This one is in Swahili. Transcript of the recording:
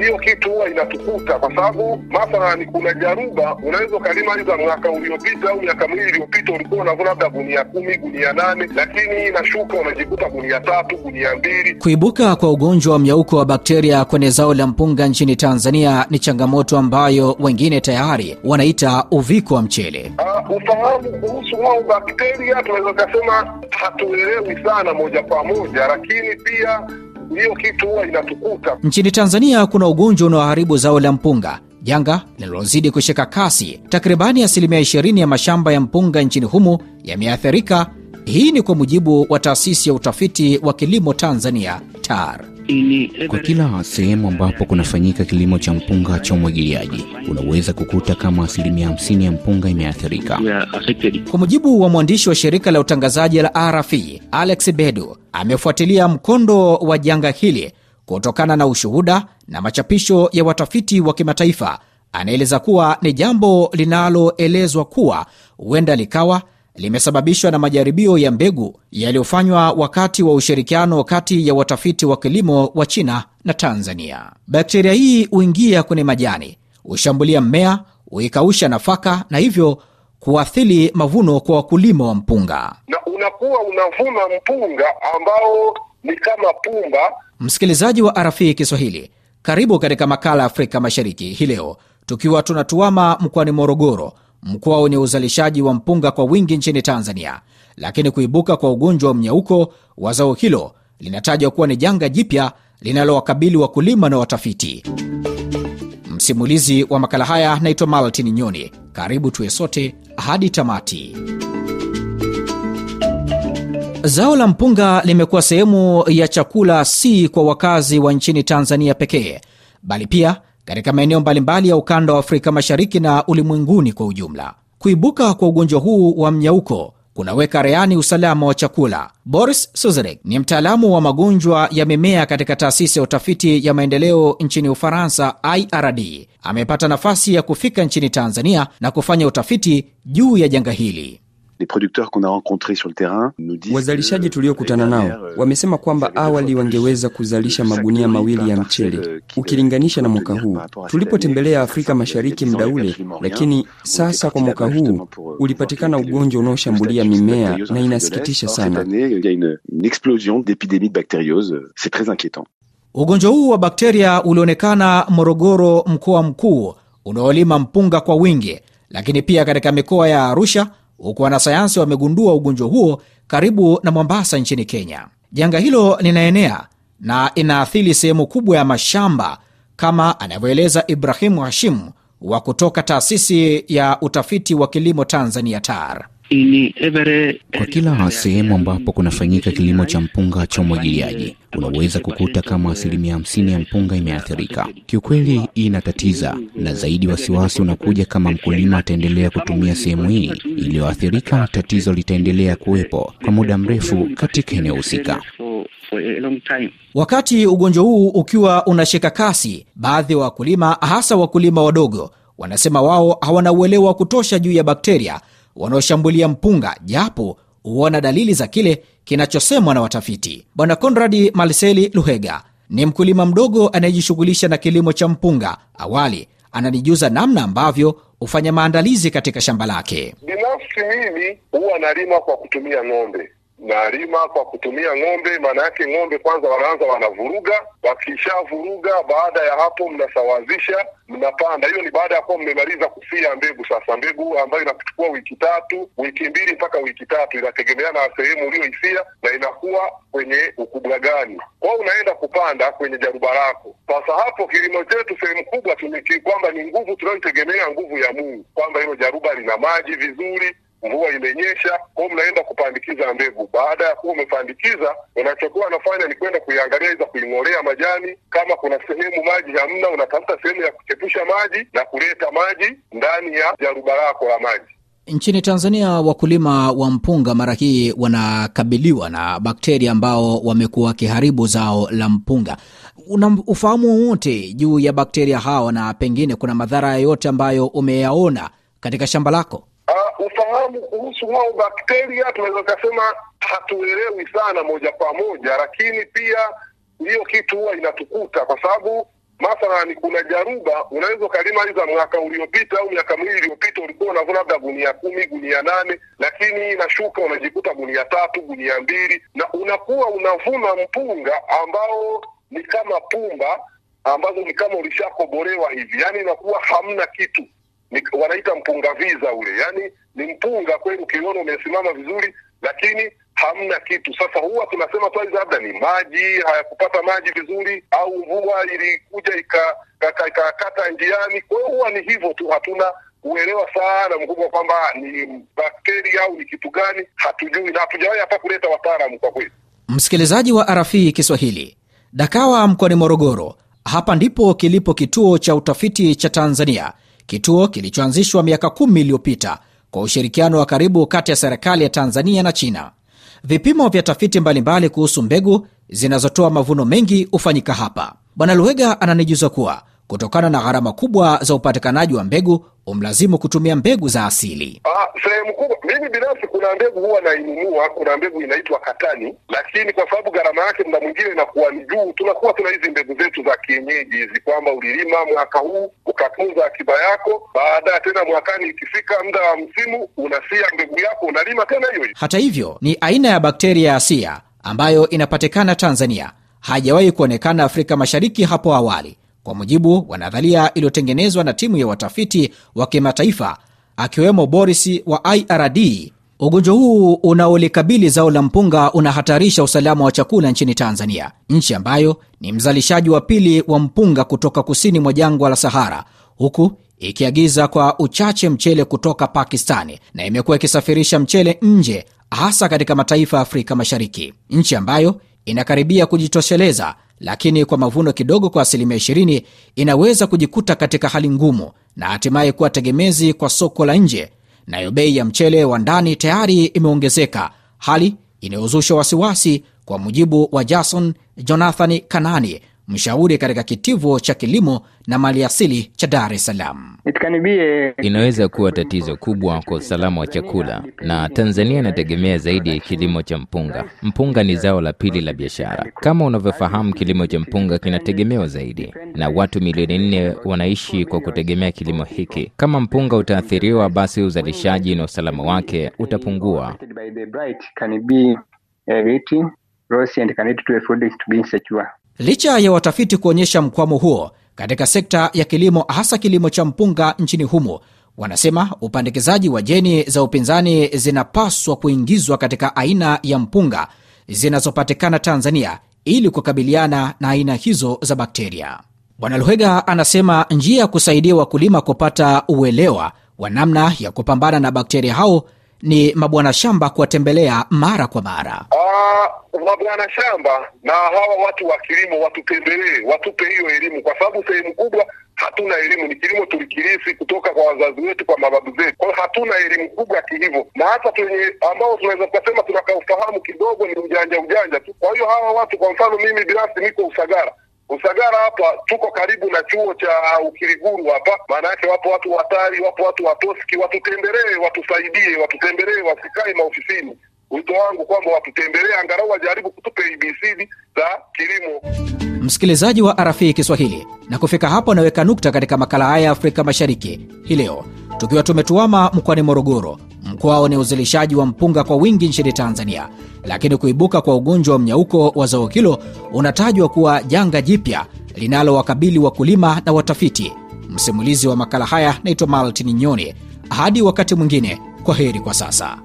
hiyo kitu huwa inatukuta kwa sababu mathalani, kuna jaruba unaweza ukalimaliza mwaka uliopita au miaka miwili iliyopita, ulikuwa unavuna labda gunia kumi, gunia nane, lakini inashuka unajikuta gunia tatu, gunia mbili. Kuibuka kwa ugonjwa wa mnyauko wa bakteria kwenye zao la mpunga nchini Tanzania ni changamoto ambayo wengine tayari wanaita uviko wa mchele. Uh, ufahamu kuhusu wao bakteria tunaweza ukasema hatuelewi sana moja kwa moja, lakini pia hiyo kitu huwa inatukuta. Nchini Tanzania kuna ugonjwa unaoharibu zao la mpunga, janga linalozidi kushika kasi. Takribani asilimia 20 ya mashamba ya mpunga nchini humo yameathirika. Hii ni kwa mujibu wa taasisi ya utafiti wa kilimo Tanzania TAR. Kwa kila sehemu ambapo kunafanyika kilimo cha mpunga cha umwagiliaji, unaweza kukuta kama asilimia 50 ya mpunga imeathirika. Kwa mujibu wa mwandishi wa shirika la utangazaji la RFI Alex Bedu, amefuatilia mkondo wa janga hili kutokana na ushuhuda na machapisho ya watafiti wa kimataifa. Anaeleza kuwa ni jambo linaloelezwa kuwa huenda likawa limesababishwa na majaribio ya mbegu yaliyofanywa wakati wa ushirikiano kati ya watafiti wa kilimo wa China na Tanzania. Bakteria hii huingia kwenye majani, hushambulia mmea, huikausha nafaka na hivyo kuathiri mavuno kwa wakulima wa mpunga. na unakuwa unavuna mpunga ambao ni kama pumba. Msikilizaji wa RFI Kiswahili, karibu katika makala ya Afrika Mashariki hii leo, tukiwa tunatuama mkoani Morogoro, mkoa wenye uzalishaji wa mpunga kwa wingi nchini Tanzania. Lakini kuibuka kwa ugonjwa wa mnyauko wa zao hilo linatajwa kuwa ni janga jipya linalowakabili wakulima na watafiti. Msimulizi wa makala haya naitwa Maltin Nyoni. Karibu tuwe sote hadi tamati. Zao la mpunga limekuwa sehemu ya chakula si kwa wakazi wa nchini Tanzania pekee, bali pia katika maeneo mbalimbali ya ukanda wa Afrika Mashariki na ulimwenguni kwa ujumla. Kuibuka kwa ugonjwa huu wa mnyauko kunaweka rehani usalama wa chakula. Boris Suzerek ni mtaalamu wa magonjwa ya mimea katika taasisi ya utafiti ya maendeleo nchini Ufaransa, IRD. Amepata nafasi ya kufika nchini Tanzania na kufanya utafiti juu ya janga hili. Les producteurs qu'on a rencontrés sur le terrain nous disent Wazalishaji tuliokutana nao wamesema kwamba awali wangeweza kuzalisha magunia mawili ya mchele ukilinganisha na mwaka huu. Tulipotembelea. Afrika Mashariki muda ule, lakini sasa kwa mwaka huu euh, ulipatikana ugonjwa unaoshambulia mimea na inasikitisha. Sana. année, il y a une, une explosion d'épidémies de bactériose. C'est très inquiétant. Ugonjwa huu wa bakteria ulionekana Morogoro, mkoa mkuu unaolima mpunga kwa wingi, lakini pia katika mikoa ya Arusha, huku wanasayansi wamegundua ugonjwa huo karibu na Mombasa nchini Kenya. Janga hilo linaenea na inaathiri sehemu kubwa ya mashamba, kama anavyoeleza Ibrahimu Hashimu wa kutoka taasisi ya utafiti wa kilimo Tanzania TAR. Kwa kila sehemu ambapo kunafanyika kilimo cha mpunga cha umwagiliaji, unaweza kukuta kama asilimia 50 ya mpunga imeathirika. Kiukweli hii inatatiza, na zaidi wasiwasi unakuja kama mkulima ataendelea kutumia sehemu hii iliyoathirika, tatizo litaendelea kuwepo kwa muda mrefu katika eneo husika. Wakati ugonjwa huu ukiwa unashika kasi, baadhi ya wakulima, hasa wakulima wadogo, wanasema wao hawana uelewa wa kutosha juu ya bakteria wanaoshambulia mpunga, japo huona dalili za kile kinachosemwa na watafiti. Bwana Konradi Malseli Luhega ni mkulima mdogo anayejishughulisha na kilimo cha mpunga. Awali ananijuza namna ambavyo hufanya maandalizi katika shamba lake. Binafsi mimi huwa nalima kwa kutumia ng'ombe, nalima kwa kutumia ng'ombe. Maana yake ng'ombe kwanza wanaanza wanavuruga, wakishavuruga, baada ya hapo mnasawazisha, mnapanda. Hiyo ni baada ya kuwa mmemaliza kufia mbegu. Sasa mbegu ambayo inachukua wiki tatu, wiki mbili mpaka wiki tatu, inategemeana na sehemu uliyoifia na inakuwa kwenye ukubwa gani. Kwa unaenda kupanda kwenye jaruba lako. Sasa hapo kilimo chetu sehemu kubwa kwamba ni nguvu tunayoitegemea, nguvu ya Mungu, kwamba hilo jaruba lina maji vizuri mvua imenyesha, kwao mnaenda kupandikiza mbegu. Baada ya kuwa umepandikiza, unachokuwa unafanya ni kwenda kuiangalia, iza kuing'olea majani. Kama kuna sehemu maji hamna, unatafuta sehemu ya kuchepusha maji na kuleta maji ndani ya jaruba lako la maji. Nchini Tanzania, wakulima wa mpunga mara hii wanakabiliwa na bakteria ambao wamekuwa wakiharibu zao la mpunga. Una ufahamu wowote juu ya bakteria hawa na pengine kuna madhara yoyote ambayo umeyaona katika shamba lako? Uh, ufahamu kuhusu kuhusu bakteria tunaweza kusema hatuelewi sana moja kwa moja, lakini pia hiyo kitu huwa inatukuta kwa sababu mathalani, kuna jaruba unaweza ukalimaliza mwaka uliopita au miaka miwili iliyopita, ulikuwa unavuna labda gunia kumi, gunia nane, lakini inashuka unajikuta gunia tatu, gunia mbili, na unakuwa unavuna mpunga ambao ni kama pumba ambazo ni kama ulishakobolewa hivi, yaani inakuwa hamna kitu wanaita mpunga viza ule, yani ni mpunga kweli, ukiona umesimama vizuri, lakini hamna kitu. Sasa huwa tunasema tu labda ni maji hayakupata maji vizuri, au mvua ilikuja ikakata njiani. Kwa huwa ni hivyo tu, hatuna uelewa sana mkubwa kwamba ni bakteria au ni kitu gani, hatujui na hatujawahi hata kuleta wataalamu kwa kweli. Msikilizaji wa RFI Kiswahili, Dakawa mkoani Morogoro, hapa ndipo kilipo kituo cha utafiti cha Tanzania, kituo kilichoanzishwa miaka kumi iliyopita kwa ushirikiano wa karibu kati ya serikali ya Tanzania na China. Vipimo vya tafiti mbalimbali kuhusu mbegu zinazotoa mavuno mengi hufanyika hapa. Bwana Luega ananijuza kuwa kutokana na gharama kubwa za upatikanaji wa mbegu umlazimu kutumia mbegu za asili. Ah, sehemu kubwa mimi binafsi kuna mbegu huwa nainunua, kuna mbegu inaitwa katani, lakini kwa sababu gharama yake muda mwingine inakuwa ni juu, tunakuwa tuna hizi mbegu zetu za kienyeji hizi, kwamba ulilima mwaka huu ukatunza akiba yako, baadaye tena mwakani ikifika muda wa msimu unasia mbegu yako unalima tena hiyo hiyo. Hata hivyo, ni aina ya bakteria ya sia ambayo inapatikana Tanzania, hajawahi kuonekana Afrika Mashariki hapo awali kwa mujibu wa nadharia iliyotengenezwa na timu ya watafiti wa kimataifa akiwemo Boris wa IRD. Ugonjwa huu unaolikabili zao la mpunga unahatarisha usalama wa chakula nchini Tanzania, nchi ambayo ni mzalishaji wa pili wa mpunga kutoka kusini mwa jangwa la Sahara, huku ikiagiza kwa uchache mchele kutoka Pakistani na imekuwa ikisafirisha mchele nje, hasa katika mataifa ya Afrika Mashariki, nchi ambayo inakaribia kujitosheleza lakini kwa mavuno kidogo kwa asilimia 20 inaweza kujikuta katika hali ngumu na hatimaye kuwa tegemezi kwa soko la nje. Nayo bei ya mchele wa ndani tayari imeongezeka, hali inayozusha wasiwasi, kwa mujibu wa Jason Jonathan Kanani, mshauri katika kitivo cha kilimo na maliasili cha Dar es Salaam. Inaweza kuwa tatizo kubwa kwa usalama wa chakula, na Tanzania inategemea zaidi kilimo cha mpunga. Mpunga ni zao la pili la biashara. Kama unavyofahamu, kilimo cha mpunga kinategemewa zaidi, na watu milioni nne wanaishi kwa kutegemea kilimo hiki. Kama mpunga utaathiriwa, basi uzalishaji na usalama wake utapungua. Licha ya watafiti kuonyesha mkwamo huo katika sekta ya kilimo, hasa kilimo cha mpunga nchini humo, wanasema upandikizaji wa jeni za upinzani zinapaswa kuingizwa katika aina ya mpunga zinazopatikana Tanzania ili kukabiliana na aina hizo za bakteria. Bwana Luhega anasema njia ya kusaidia wakulima kupata uelewa wa namna ya kupambana na bakteria hao ni mabwana shamba kuwatembelea mara kwa mara. Uh, mabwana shamba na hawa watu wa kilimo watutembelee, watupe hiyo elimu, kwa sababu sehemu kubwa hatuna elimu. Ni kilimo tulikirisi kutoka kwa wazazi wetu, kwa mababu zetu, kwa hiyo hatuna elimu kubwa kihivyo, na hata tunye ambao tunaweza tukasema tunakaufahamu kidogo ni ujanja ujanja tu. Kwa hiyo hawa watu, kwa mfano mimi binafsi niko Usagara Usagara hapa tuko karibu na chuo cha Ukiriguru hapa, maana yake wapo watu watari, wapo watu watoski, watutembelee, watusaidie, watutembelee, wasikae maofisini. Wito wangu kwamba watutembelee, angalau wajaribu kutupe ABCD za kilimo. Msikilizaji wa RFI Kiswahili, na kufika hapo anaweka nukta katika makala haya ya Afrika Mashariki hii leo, tukiwa tumetuama mkoani Morogoro, Mkwao ni uzalishaji wa mpunga kwa wingi nchini Tanzania, lakini kuibuka kwa ugonjwa wa mnyauko wa zao hilo unatajwa kuwa janga jipya linalowakabili wakulima na watafiti. Msimulizi wa makala haya naitwa Maltin Nyoni. Hadi wakati mwingine, kwa heri kwa sasa.